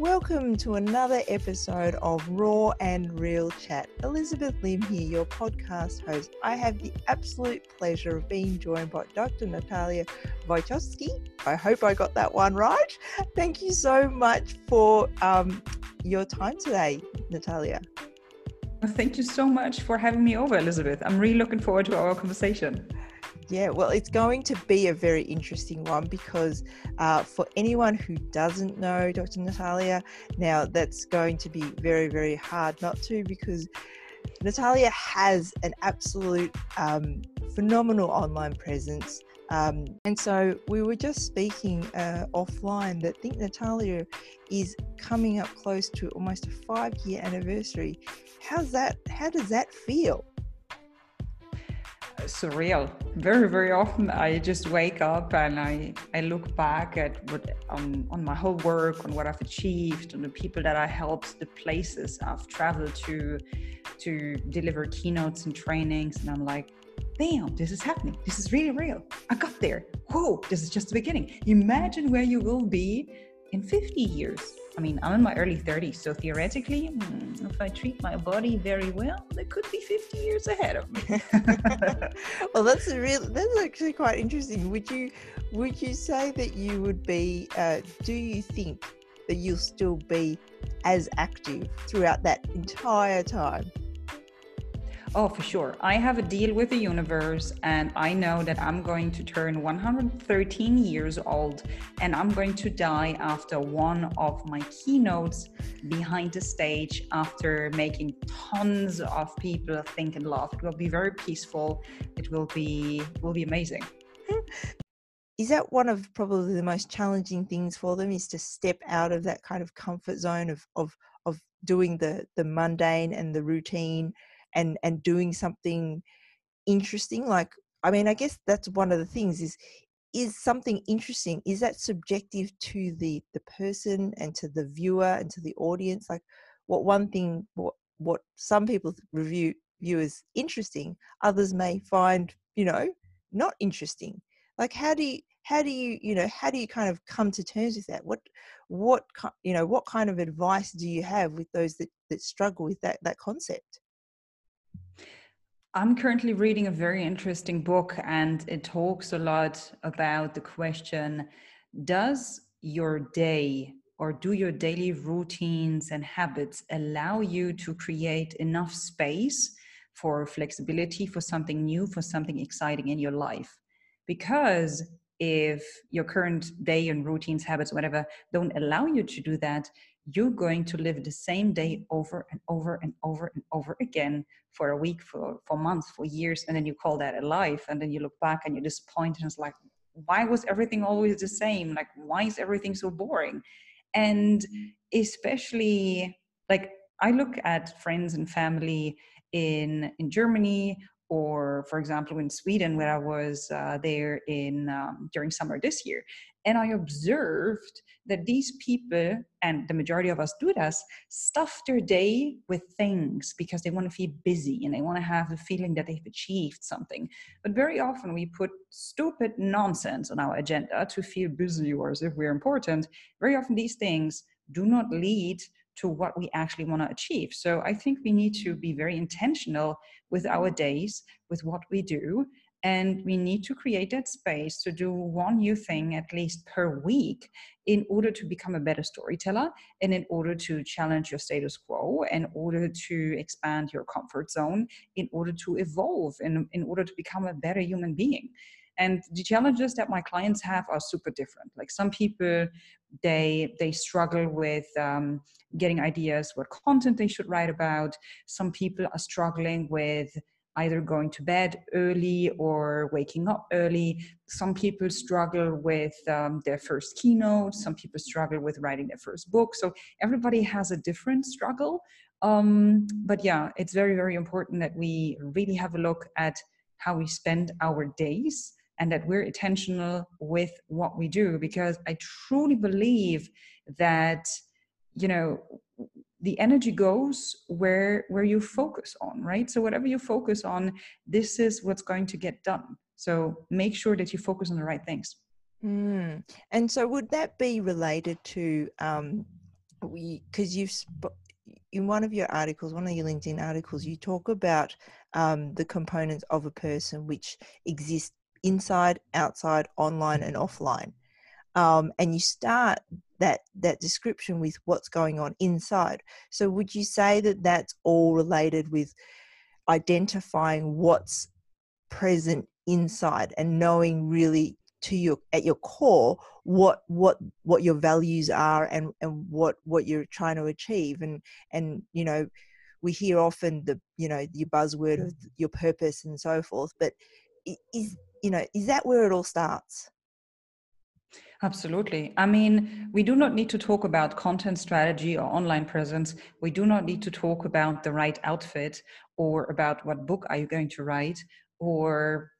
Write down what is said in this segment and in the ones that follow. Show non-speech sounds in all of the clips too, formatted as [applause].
Welcome to another episode of Raw and Real Chat. Elizabeth Lim here, your podcast host. I have the absolute pleasure of being joined by Dr. Natalia Wojcicki. I hope I got that one right. Thank you so much for um, your time today, Natalia. Thank you so much for having me over, Elizabeth. I'm really looking forward to our conversation. Yeah, well, it's going to be a very interesting one because uh, for anyone who doesn't know Dr. Natalia, now that's going to be very, very hard not to because Natalia has an absolute um, phenomenal online presence. Um, and so we were just speaking uh, offline that I think Natalia is coming up close to almost a five year anniversary. How's that? How does that feel? Surreal. Very, very often I just wake up and I, I look back at what on, on my whole work, on what I've achieved, on the people that I helped, the places I've traveled to, to deliver keynotes and trainings, and I'm like, damn, this is happening. This is really real. I got there. Whoa, this is just the beginning. Imagine where you will be in 50 years. I mean, I'm in my early 30s, so theoretically, hmm, if I treat my body very well, there could be 50 years ahead of me. [laughs] well, that's a real. That's actually quite interesting. Would you would you say that you would be? Uh, do you think that you'll still be as active throughout that entire time? Oh, for sure. I have a deal with the universe, and I know that I'm going to turn 113 years old and I'm going to die after one of my keynotes behind the stage after making tons of people think and laugh. It will be very peaceful. It will be will be amazing. Is that one of probably the most challenging things for them is to step out of that kind of comfort zone of of of doing the the mundane and the routine and and doing something interesting like i mean i guess that's one of the things is is something interesting is that subjective to the the person and to the viewer and to the audience? Like what one thing what what some people review view as interesting others may find you know not interesting. Like how do you how do you you know how do you kind of come to terms with that? What what you know what kind of advice do you have with those that that struggle with that that concept I'm currently reading a very interesting book, and it talks a lot about the question Does your day or do your daily routines and habits allow you to create enough space for flexibility, for something new, for something exciting in your life? Because if your current day and routines, habits, whatever, don't allow you to do that, you're going to live the same day over and over and over and over again for a week, for, for months, for years, and then you call that a life. And then you look back and you're disappointed. And it's like, why was everything always the same? Like, why is everything so boring? And especially, like, I look at friends and family in in Germany or for example in sweden where i was uh, there in um, during summer this year and i observed that these people and the majority of us do this stuff their day with things because they want to feel busy and they want to have the feeling that they've achieved something. But very often we put stupid nonsense on our agenda to feel busy or as if we're important. Very often these things do not lead to what we actually want to achieve. So I think we need to be very intentional with our days, with what we do. And we need to create that space to do one new thing at least per week in order to become a better storyteller and in order to challenge your status quo, in order to expand your comfort zone, in order to evolve, and in order to become a better human being and the challenges that my clients have are super different like some people they they struggle with um, getting ideas what content they should write about some people are struggling with either going to bed early or waking up early. Some people struggle with um, their first keynote. Some people struggle with writing their first book. So everybody has a different struggle. Um, but yeah, it's very, very important that we really have a look at how we spend our days and that we're intentional with what we do because i truly believe that you know the energy goes where where you focus on right? So whatever you focus on this is what's going to get done. So make sure that you focus on the right things. Mm. and so would that be related to um we because you've sp- in one of your articles, one of your LinkedIn articles, you talk about um, the components of a person which exist inside, outside, online, and offline. Um, and you start that that description with what's going on inside. So, would you say that that's all related with identifying what's present inside and knowing really to your at your core what what what your values are and and what what you're trying to achieve and and you know we hear often the you know your buzzword of your purpose and so forth but is you know is that where it all starts Absolutely. I mean, we do not need to talk about content strategy or online presence. We do not need to talk about the right outfit or about what book are you going to write or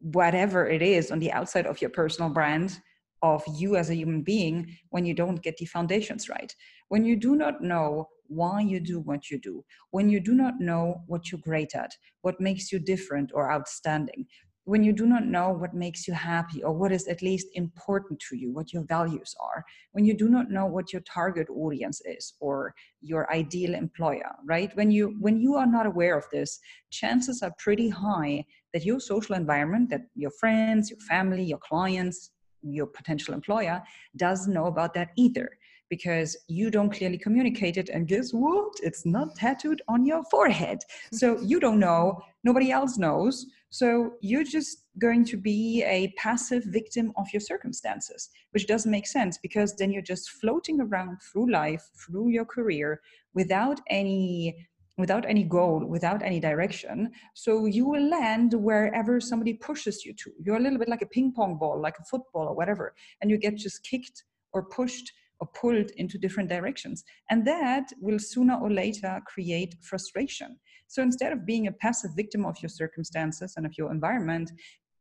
whatever it is on the outside of your personal brand of you as a human being when you don't get the foundations right. When you do not know why you do what you do, when you do not know what you're great at, what makes you different or outstanding, when you do not know what makes you happy or what is at least important to you, what your values are, when you do not know what your target audience is or your ideal employer, right? When you when you are not aware of this, chances are pretty high that your social environment, that your friends, your family, your clients, your potential employer doesn't know about that either because you don't clearly communicate it and guess what? It's not tattooed on your forehead. So you don't know. Nobody else knows so you're just going to be a passive victim of your circumstances, which doesn't make sense because then you're just floating around through life, through your career without any without any goal, without any direction. So you will land wherever somebody pushes you to. You're a little bit like a ping pong ball, like a football or whatever, and you get just kicked or pushed or pulled into different directions. And that will sooner or later create frustration. So instead of being a passive victim of your circumstances and of your environment,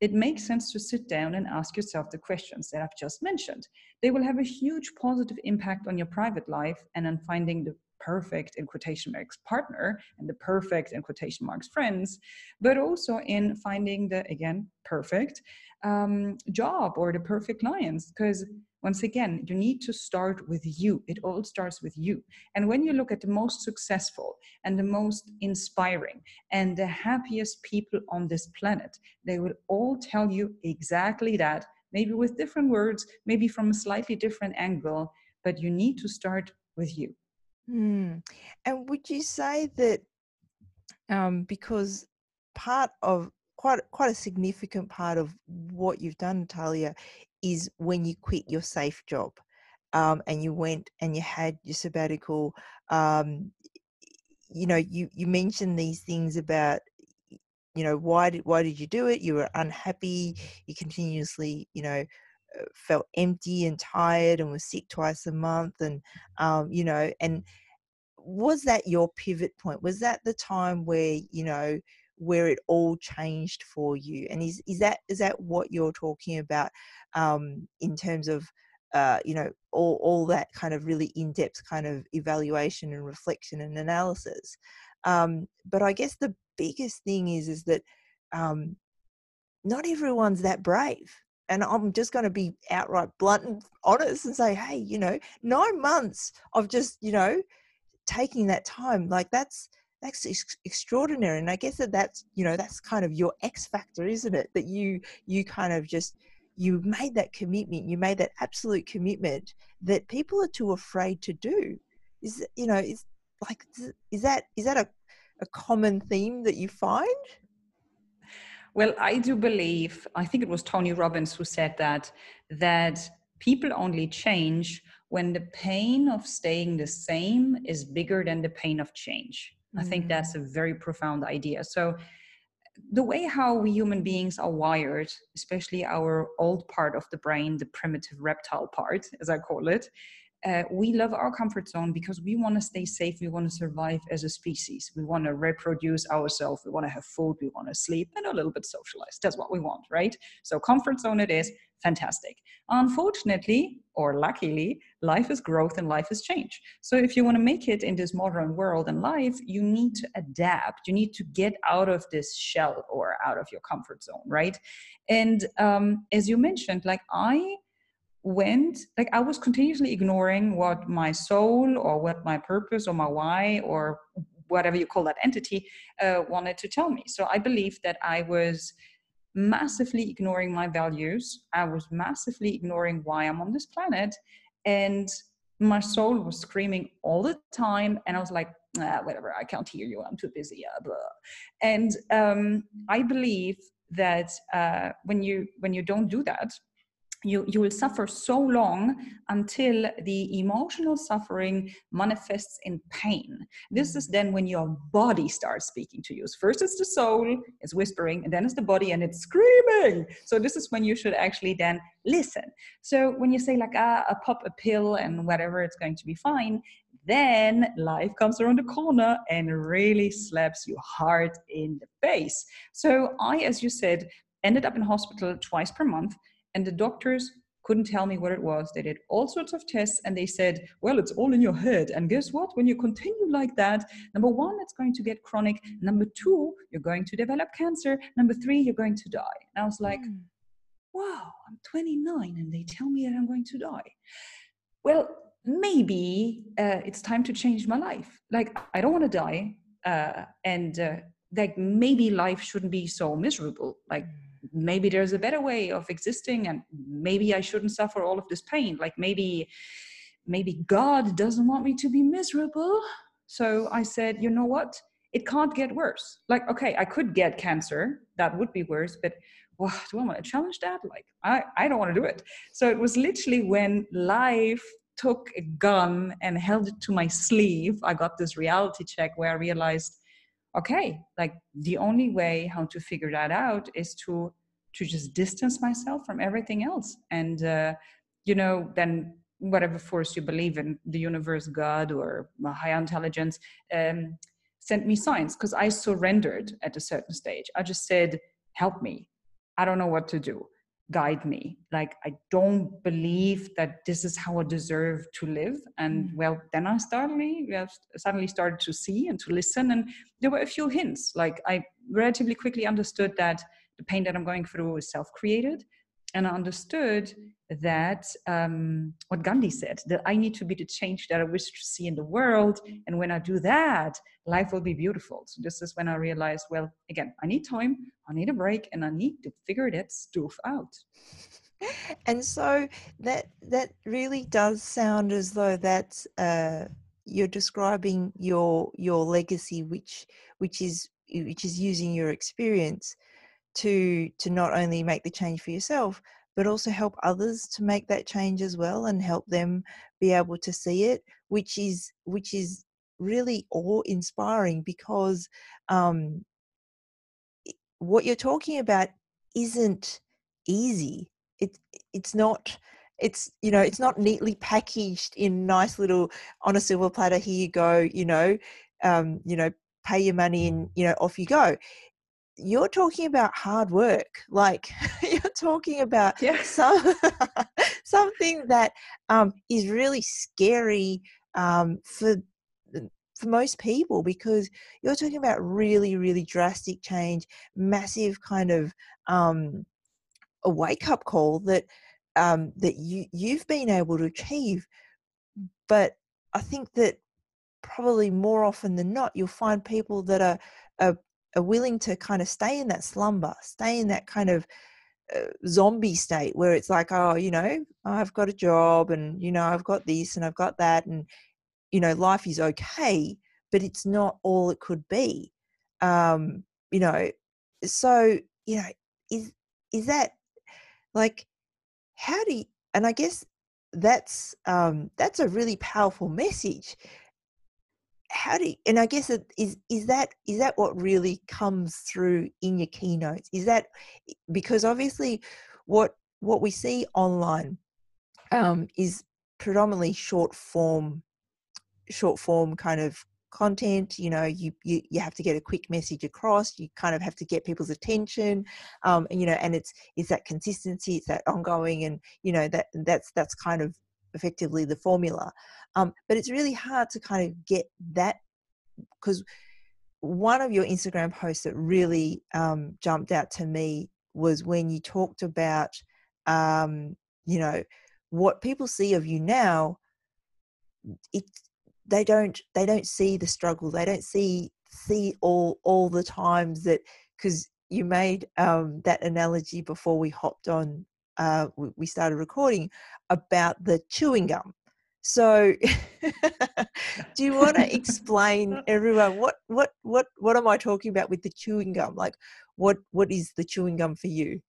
it makes sense to sit down and ask yourself the questions that I've just mentioned. They will have a huge positive impact on your private life and on finding the perfect in quotation marks partner and the perfect in quotation marks friends, but also in finding the again perfect um, job or the perfect clients because once again, you need to start with you. It all starts with you. And when you look at the most successful and the most inspiring and the happiest people on this planet, they will all tell you exactly that, maybe with different words, maybe from a slightly different angle, but you need to start with you. Mm. And would you say that um, because part of quite quite a significant part of what you've done, Natalia, is when you quit your safe job um, and you went and you had your sabbatical. Um, you know, you you mentioned these things about you know why did why did you do it? You were unhappy. You continuously you know uh, felt empty and tired and was sick twice a month and um, you know and was that your pivot point was that the time where you know where it all changed for you and is is that is that what you're talking about um, in terms of uh, you know all, all that kind of really in-depth kind of evaluation and reflection and analysis? Um, but i guess the biggest thing is is that um, not everyone's that brave and i'm just going to be outright blunt and honest and say hey you know nine months of just you know taking that time like that's that's ex- extraordinary and i guess that that's you know that's kind of your x factor isn't it? That you you kind of just you made that commitment you made that absolute commitment that people are too afraid to do. Is you know is like is that is that a, a common theme that you find? Well i do believe i think it was tony robbins who said that that people only change when the pain of staying the same is bigger than the pain of change I think that's mm. a very profound idea. So, the way how we human beings are wired, especially our old part of the brain, the primitive reptile part, as I call it, uh, we love our comfort zone because we want to stay safe. We want to survive as a species. We want to reproduce ourselves. We want to have food. We want to sleep and a little bit socialize. That's what we want, right? So, comfort zone it is fantastic. Unfortunately, or luckily, life is growth and life is change. So if you want to make it in this modern world and life, you need to adapt. You need to get out of this shell or out of your comfort zone, right? And um, as you mentioned, like I went like i was continuously ignoring what my soul or what my purpose or my why or whatever you call that entity uh, wanted to tell me. So i believe that i was massively ignoring my values. I was massively ignoring why i'm on this planet. And my soul was screaming all the time. And i was like ah, whatever. I can't hear you. I'm too busy. Blah. and um, i believe that uh, when you when you don't do that you, you will suffer so long until the emotional suffering manifests in pain. This is then when your body starts speaking to you. First, it's the soul, it's whispering, and then it's the body, and it's screaming. So, this is when you should actually then listen. So, when you say, like, ah, a pop a pill and whatever, it's going to be fine, then life comes around the corner and really slaps you hard in the face. So, I, as you said, ended up in hospital twice per month and the doctors couldn't tell me what it was. They did all sorts of tests and they said, well, it's all in your head. And guess what? When you continue like that, number one, it's going to get chronic. Number two, you're going to develop cancer. Number three, you're going to die. And I was like, mm. wow, I'm 29 and they tell me that I'm going to die. Well, maybe uh, it's time to change my life. Like, I don't want to die. Uh, and uh, like, maybe life shouldn't be so miserable. Like, mm maybe there's a better way of existing and maybe i shouldn't suffer all of this pain. Like maybe maybe god doesn't want me to be miserable. So i said you know what? It can't get worse. Like okay i could get cancer. That would be worse but well, do i want to challenge that? Like i i don't want to do it. So it was literally when life took a gun and held it to my sleeve i got this reality check where i realized okay like the only way how to figure that out is to to just distance myself from everything else. And uh, you know then whatever force you believe in the universe god or higher intelligence um, sent me signs because i surrendered at a certain stage. I just said help me. I don't know what to do guide me. Like i don't believe that this is how i deserve to live. And mm. well then i suddenly suddenly started to see and to listen. And there were a few hints. Like i relatively quickly understood that the pain that i'm going through is self-created and I understood that um, what Gandhi said that I need to be the change that I wish to see in the world, and when I do that, life will be beautiful. So this is when I realized, well, again, I need time, I need a break, and I need to figure that stuff out. [laughs] And so that that really does sound as though that's uh, you're describing your your legacy, which which is which is using your experience to to not only make the change for yourself but also help others to make that change as well and help them be able to see it which is which is really awe inspiring because um, what you're talking about isn't easy. It it's not it's you know it's not neatly packaged in nice little on a silver platter here you go you know um, you know pay your money and you know off you go you're talking about hard work like [laughs] you're talking about yeah. some, [laughs] something that um, is really scary um, for for most people because you're talking about really really drastic change massive kind of um, a wake up call that um, that you you've been able to achieve but i think that probably more often than not you'll find people that are, are are willing to kind of stay in that slumber, stay in that kind of uh, zombie state where it's like, oh, you know, I've got a job and, you know, I've got this and I've got that. And, you know, life is okay, but it's not all it could be. Um, you know, so, you know, is, is that like, how do you, and I guess that's, um, that's a really powerful message how do you, and i guess it is is that is that what really comes through in your keynotes? Is that because obviously what what we see online um, is predominantly short form short form kind of content you know you, you you have to get a quick message across you kind of have to get people's attention um you know and it's it's that consistency it's that ongoing and you know that that's that's kind of effectively the formula. Um, but it's really hard to kind of get that because one of your Instagram posts that really um, jumped out to me was when you talked about, um, you know, what people see of you now it they don't they don't see the struggle they don't see see all all the times that because you made um, that analogy before we hopped on uh, we started recording about the chewing gum so [laughs] do you want to explain [laughs] everyone what what what what am i talking about with the chewing gum like what what is the chewing gum for you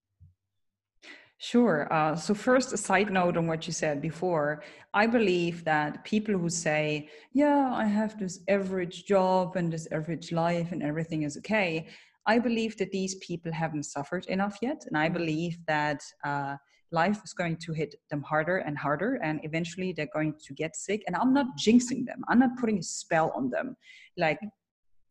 Sure. Uh, so, first, a side note on what you said before. I believe that people who say, Yeah, I have this average job and this average life and everything is okay, I believe that these people haven't suffered enough yet. And I mm. believe that uh, life is going to hit them harder and harder. And eventually they're going to get sick. And I'm not jinxing them, I'm not putting a spell on them. Like,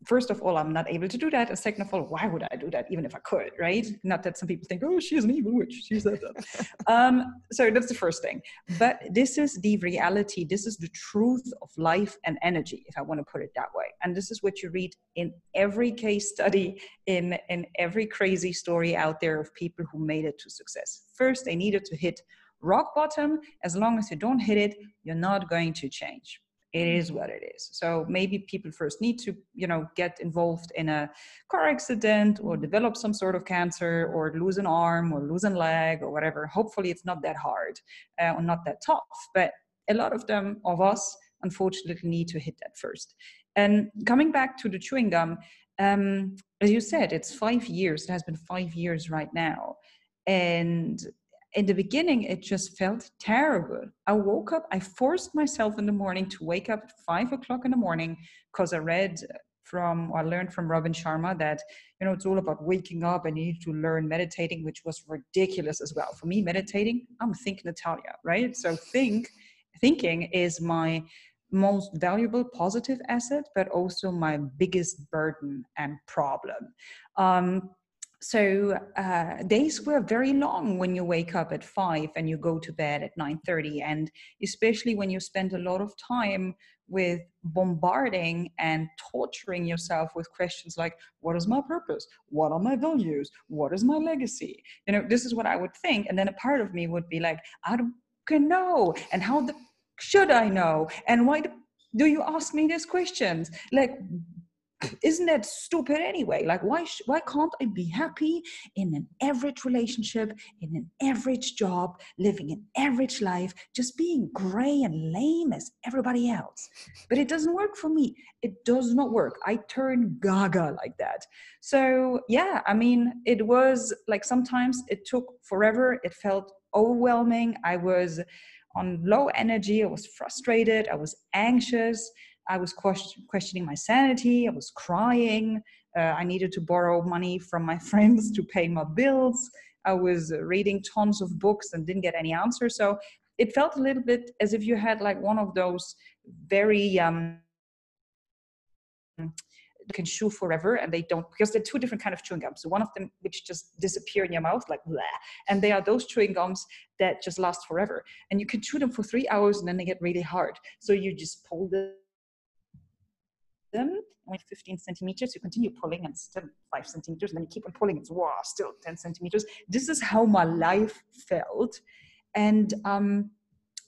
first of all, I'm not able to do that. And second of all, why would I do that even if I could, right? Not that some people think, oh, she's an evil witch. She said that. [laughs] um, so that's the first thing. But this is the reality. This is the truth of life and energy, if I want to put it that way. And this is what you read in every case study, in, in every crazy story out there of people who made it to success. First, they needed to hit rock bottom. As long as you don't hit it, you're not going to change it is what it is. So maybe people first need to you know get involved in a car accident or develop some sort of cancer or lose an arm or lose a leg or whatever. Hopefully it's not that hard uh, or not that tough but a lot of them of us unfortunately need to hit that first. And coming back to the chewing gum um, as you said it's five years it has been five years right now. And in the beginning it just felt terrible i woke up i forced myself in the morning to wake up at five o'clock in the morning because i read from I learned from Robin Sharma that you know it's all about waking up and you need to learn meditating, which was ridiculous as well. For me, meditating, I'm think Natalia, right? So think thinking is my most valuable positive asset, but also my biggest burden and problem. Um, so uh, days were very long when you wake up at five and you go to bed at 9.30 and especially when you spend a lot of time with bombarding and torturing yourself with questions like what is my purpose? What are my values? What is my legacy? You know this is what i would think and then a part of me would be like i don't know and how the should i know? And why do you ask me these questions? Like isn't that stupid anyway? Like why sh- why can't i be happy in an average relationship in an average job living an average life just being gray and lame as everybody else? But it doesn't work for me. It does not work. I turn gaga like that. So yeah i mean it was like sometimes it took forever. It felt overwhelming. I was on low energy. I was frustrated. I was anxious I was questioning my sanity. I was crying. Uh, I needed to borrow money from my [laughs] friends to pay my bills. I was reading tons of books and didn't get any answers. So it felt a little bit as if you had like one of those very um, can chew forever and they don't because they're two different kind of chewing gums so one of them which just disappear in your mouth like blah, and they are those chewing gums that just last forever and you can chew them for three hours and then they get really hard so you just pull them them only 15 centimeters you continue pulling and still five centimeters and then you keep on pulling it's wow still 10 centimeters. This is how my life felt. And um,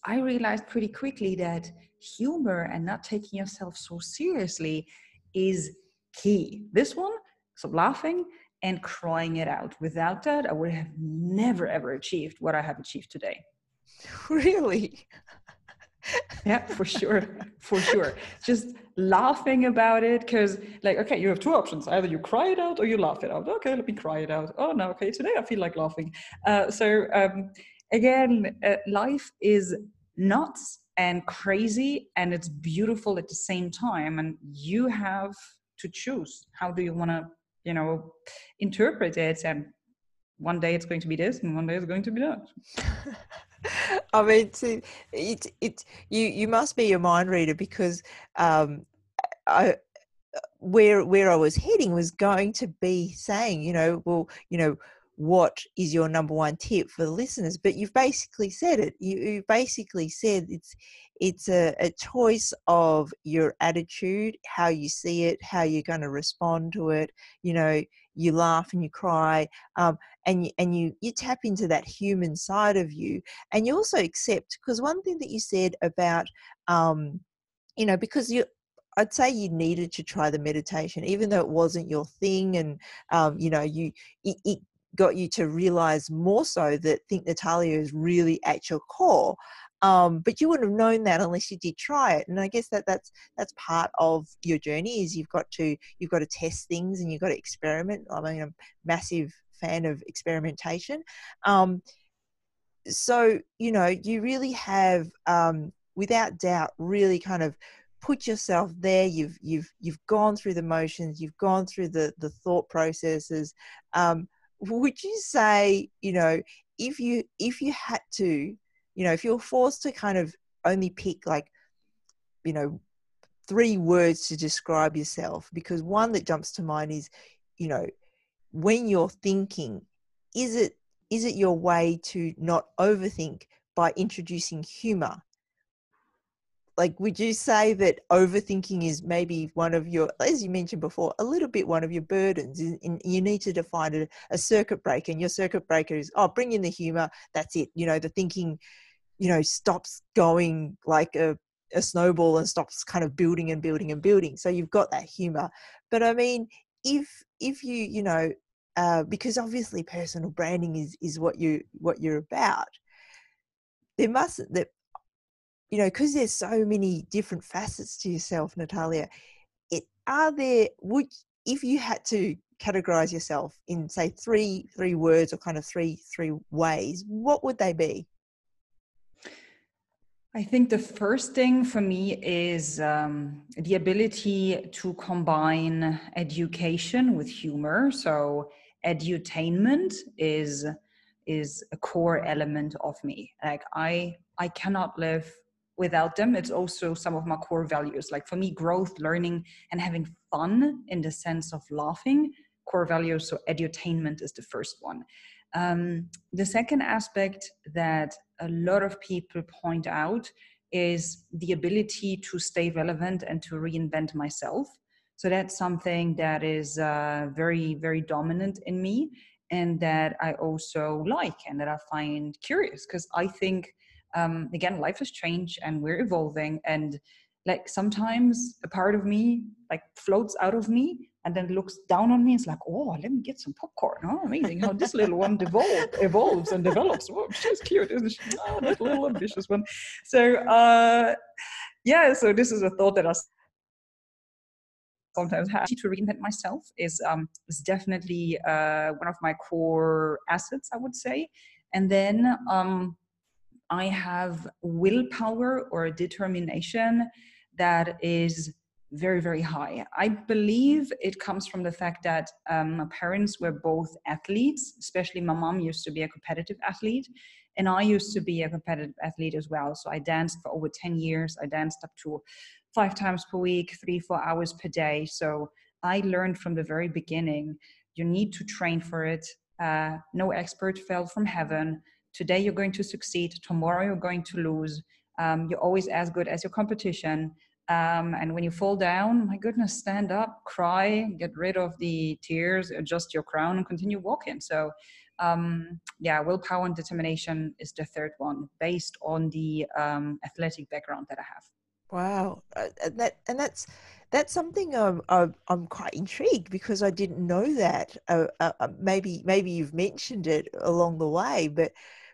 i realized pretty quickly that humor and not taking yourself so seriously is key. This one so laughing and crying it out. Without that i would have never ever achieved what i have achieved today. [laughs] Really yeah for sure for sure. Just laughing about it because like okay you have two options. Either you cry it out or you laugh it out. Okay let me cry it out. Oh no okay today i feel like laughing. Uh, so um, again uh, life is nuts and crazy and it's beautiful at the same time and you have to choose. How do you want to you know interpret it? And one day it's going to be this and one day it's going to be that [laughs] [laughs] I mean, it, it, you, you must be a mind reader because um, I, where where I was heading was going to be saying, you know, well, you know, what is your number one tip for the listeners? But you've basically said it. You, you basically said it's it's a, a choice of your attitude, how you see it, how you're going to respond to it. You know, you laugh and you cry um, and you and you you tap into that human side of you and you also accept because one thing that you said about um, you know because you I'd say you needed to try the meditation, even though it wasn't your thing, and um, you know, you it, it, got you to realize more so that think Natalia is really at your core. Um, but you wouldn't have known that unless you did try it. And I guess that that's that's part of your journey is you've got to you've got to test things and you've got to experiment. I mean, I'm a massive fan of experimentation. Um, so you know, you really have, um, without doubt, really kind of put yourself there you've you've you've gone through the motions you've gone through the the thought processes um, would you say you know if you if you had to you know if you're forced to kind of only pick like you know three words to describe yourself because one that jumps to mind is you know when you're thinking is it is it your way to not overthink by introducing humor like would you say that overthinking is maybe one of your as you mentioned before a little bit one of your burdens and you need to define a, a circuit breaker and your circuit breaker is oh bring in the humor that's it. You know the thinking you know stops going like a, a snowball and stops kind of building and building and building. So you've got that humor. But i mean if if you you know uh, because obviously personal branding is is what you what you're about there must that you know, because there's so many different facets to yourself, Natalia, it are there would if you had to categorize yourself in say three three words or kind of three three ways, what would they be? I think the first thing for me is um, the ability to combine education with humor. So edutainment is is a core element of me. Like I I cannot live without them it's also some of my core values. Like for me growth learning and having fun in the sense of laughing core values so edutainment is the first one. Um, the second aspect that a lot of people point out is the ability to stay relevant and to reinvent myself. So that's something that is uh, very very dominant in me and that i also like and that i find curious because i think um, again life has changed and we're evolving and like sometimes a part of me like floats out of me and then looks down on me it's like oh let me get some popcorn. Oh amazing. How this little one devolve, evolves and develops. Oh, she's cute isn't she? Oh, that little ambitious one. So uh yeah so this is a thought that i sometimes have. To reinvent myself is um is definitely uh one of my core assets i would say. And then um I have willpower or determination that is very, very high. I believe it comes from the fact that um, my parents were both athletes, especially my mom used to be a competitive athlete, and I used to be a competitive athlete as well. So I danced for over 10 years. I danced up to five times per week, three, four hours per day. So I learned from the very beginning you need to train for it. Uh, no expert fell from heaven today you're going to succeed. Tomorrow you're going to lose. Um, you're always as good as your competition. Um, and when you fall down my goodness stand up cry get rid of the tears adjust your crown and continue walking. So um, yeah willpower and determination is the third one based on the um, athletic background that i have. Wow. Uh, and that and that's that's something I'm, I'm, I'm quite intrigued because I didn't know that. Uh, uh, maybe maybe you've mentioned it along the way, but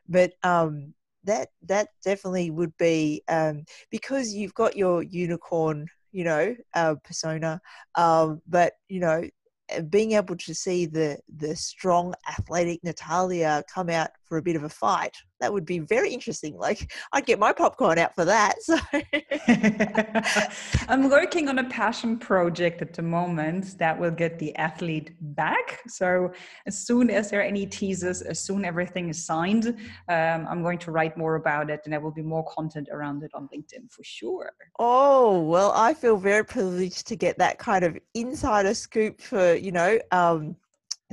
but um, that that definitely would be um, because you've got your unicorn, you know, uh, persona, um, but you know, being able to see the the strong athletic Natalia come out for a bit of a fight that would be very interesting. Like I'd get my popcorn out for that so [laughs] [laughs] I'm working on a passion project at the moment that will get the athlete back. So as soon as there are any teasers as soon everything is signed um, I'm going to write more about it and there will be more content around it on LinkedIn for sure. Oh well I feel very privileged to get that kind of insider scoop for you know um,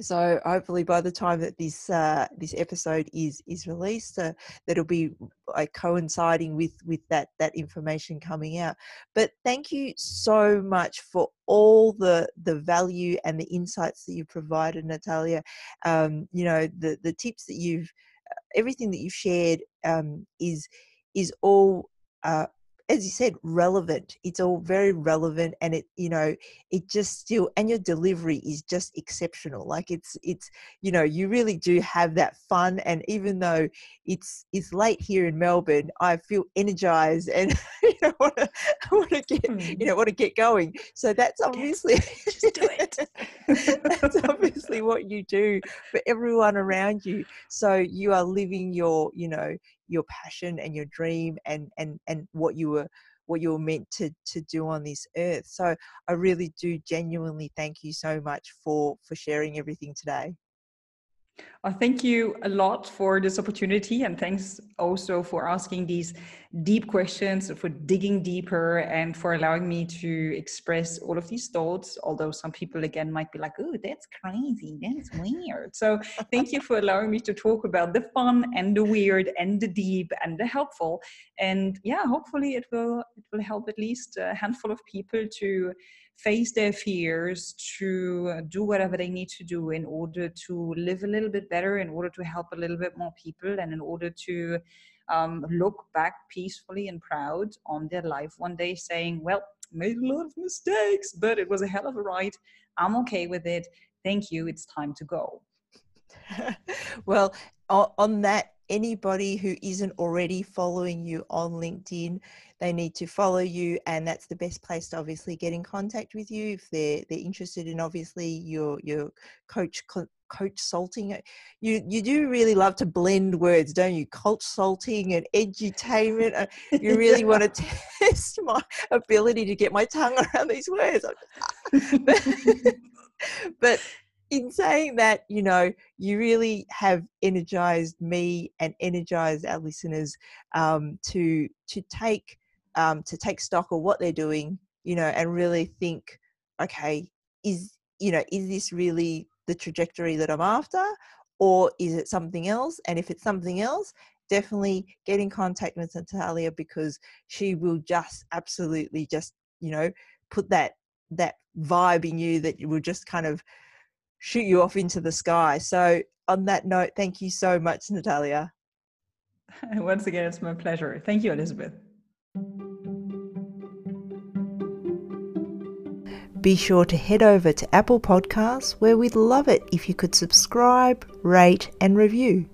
so hopefully by the time that this uh, this episode is is released uh, that'll be like coinciding with with that that information coming out. But thank you so much for all the the value and the insights that you provided natalia. Um, you know the the tips that you've uh, everything that you've shared um, is is all uh, as you said relevant. It's all very relevant and it you know it just still and your delivery is just exceptional. Like it's it's you know you really do have that fun and even though it's it's late here in melbourne i feel energized and [laughs] you know want to want to get mm. you know want to get going. So that's obviously just do it. [laughs] that's obviously what you do for everyone around you. So you are living your you know your passion and your dream and and and what you were what you were meant to to do on this earth. So i really do genuinely thank you so much for for sharing everything today I thank you a lot for this opportunity and thanks also for asking these deep questions, for digging deeper and for allowing me to express all of these thoughts. Although some people again might be like, oh, that's crazy, that's weird. So thank you for allowing me to talk about the fun and the weird and the deep and the helpful. And yeah, hopefully it will will help at least a handful of people to face their fears, to do whatever they need to do in order to live a little bit better, in order to help a little bit more people, and in order to um, look back peacefully and proud on their life one day, saying, Well, made a lot of mistakes, but it was a hell of a ride. I'm okay with it. Thank you. It's time to go. [laughs] well, on that, anybody who isn't already following you on LinkedIn, they need to follow you and that's the best place to obviously get in contact with you if they're they're interested in obviously your your coach coachsulting you you do really love to blend words don't you? Coachsulting and edutainment uh, you really [laughs] want to test my ability to get my tongue [laughs] around these words. [laughs] But in saying that, you know, you really have energized me and energized our listeners um, to to take um, to take stock of what they're doing, you know, and really think, okay, is you know, is this really the trajectory that I'm after, or is it something else? And if it's something else, definitely get in contact with Natalia because she will just absolutely just you know put that that vibe in you that you will just kind of shoot you off into the sky. So on that note, thank you so much, Natalia. [laughs] Once again, it's my pleasure. Thank you, Elizabeth. Be sure to head over to Apple Podcasts, where we'd love it if you could subscribe, rate, and review.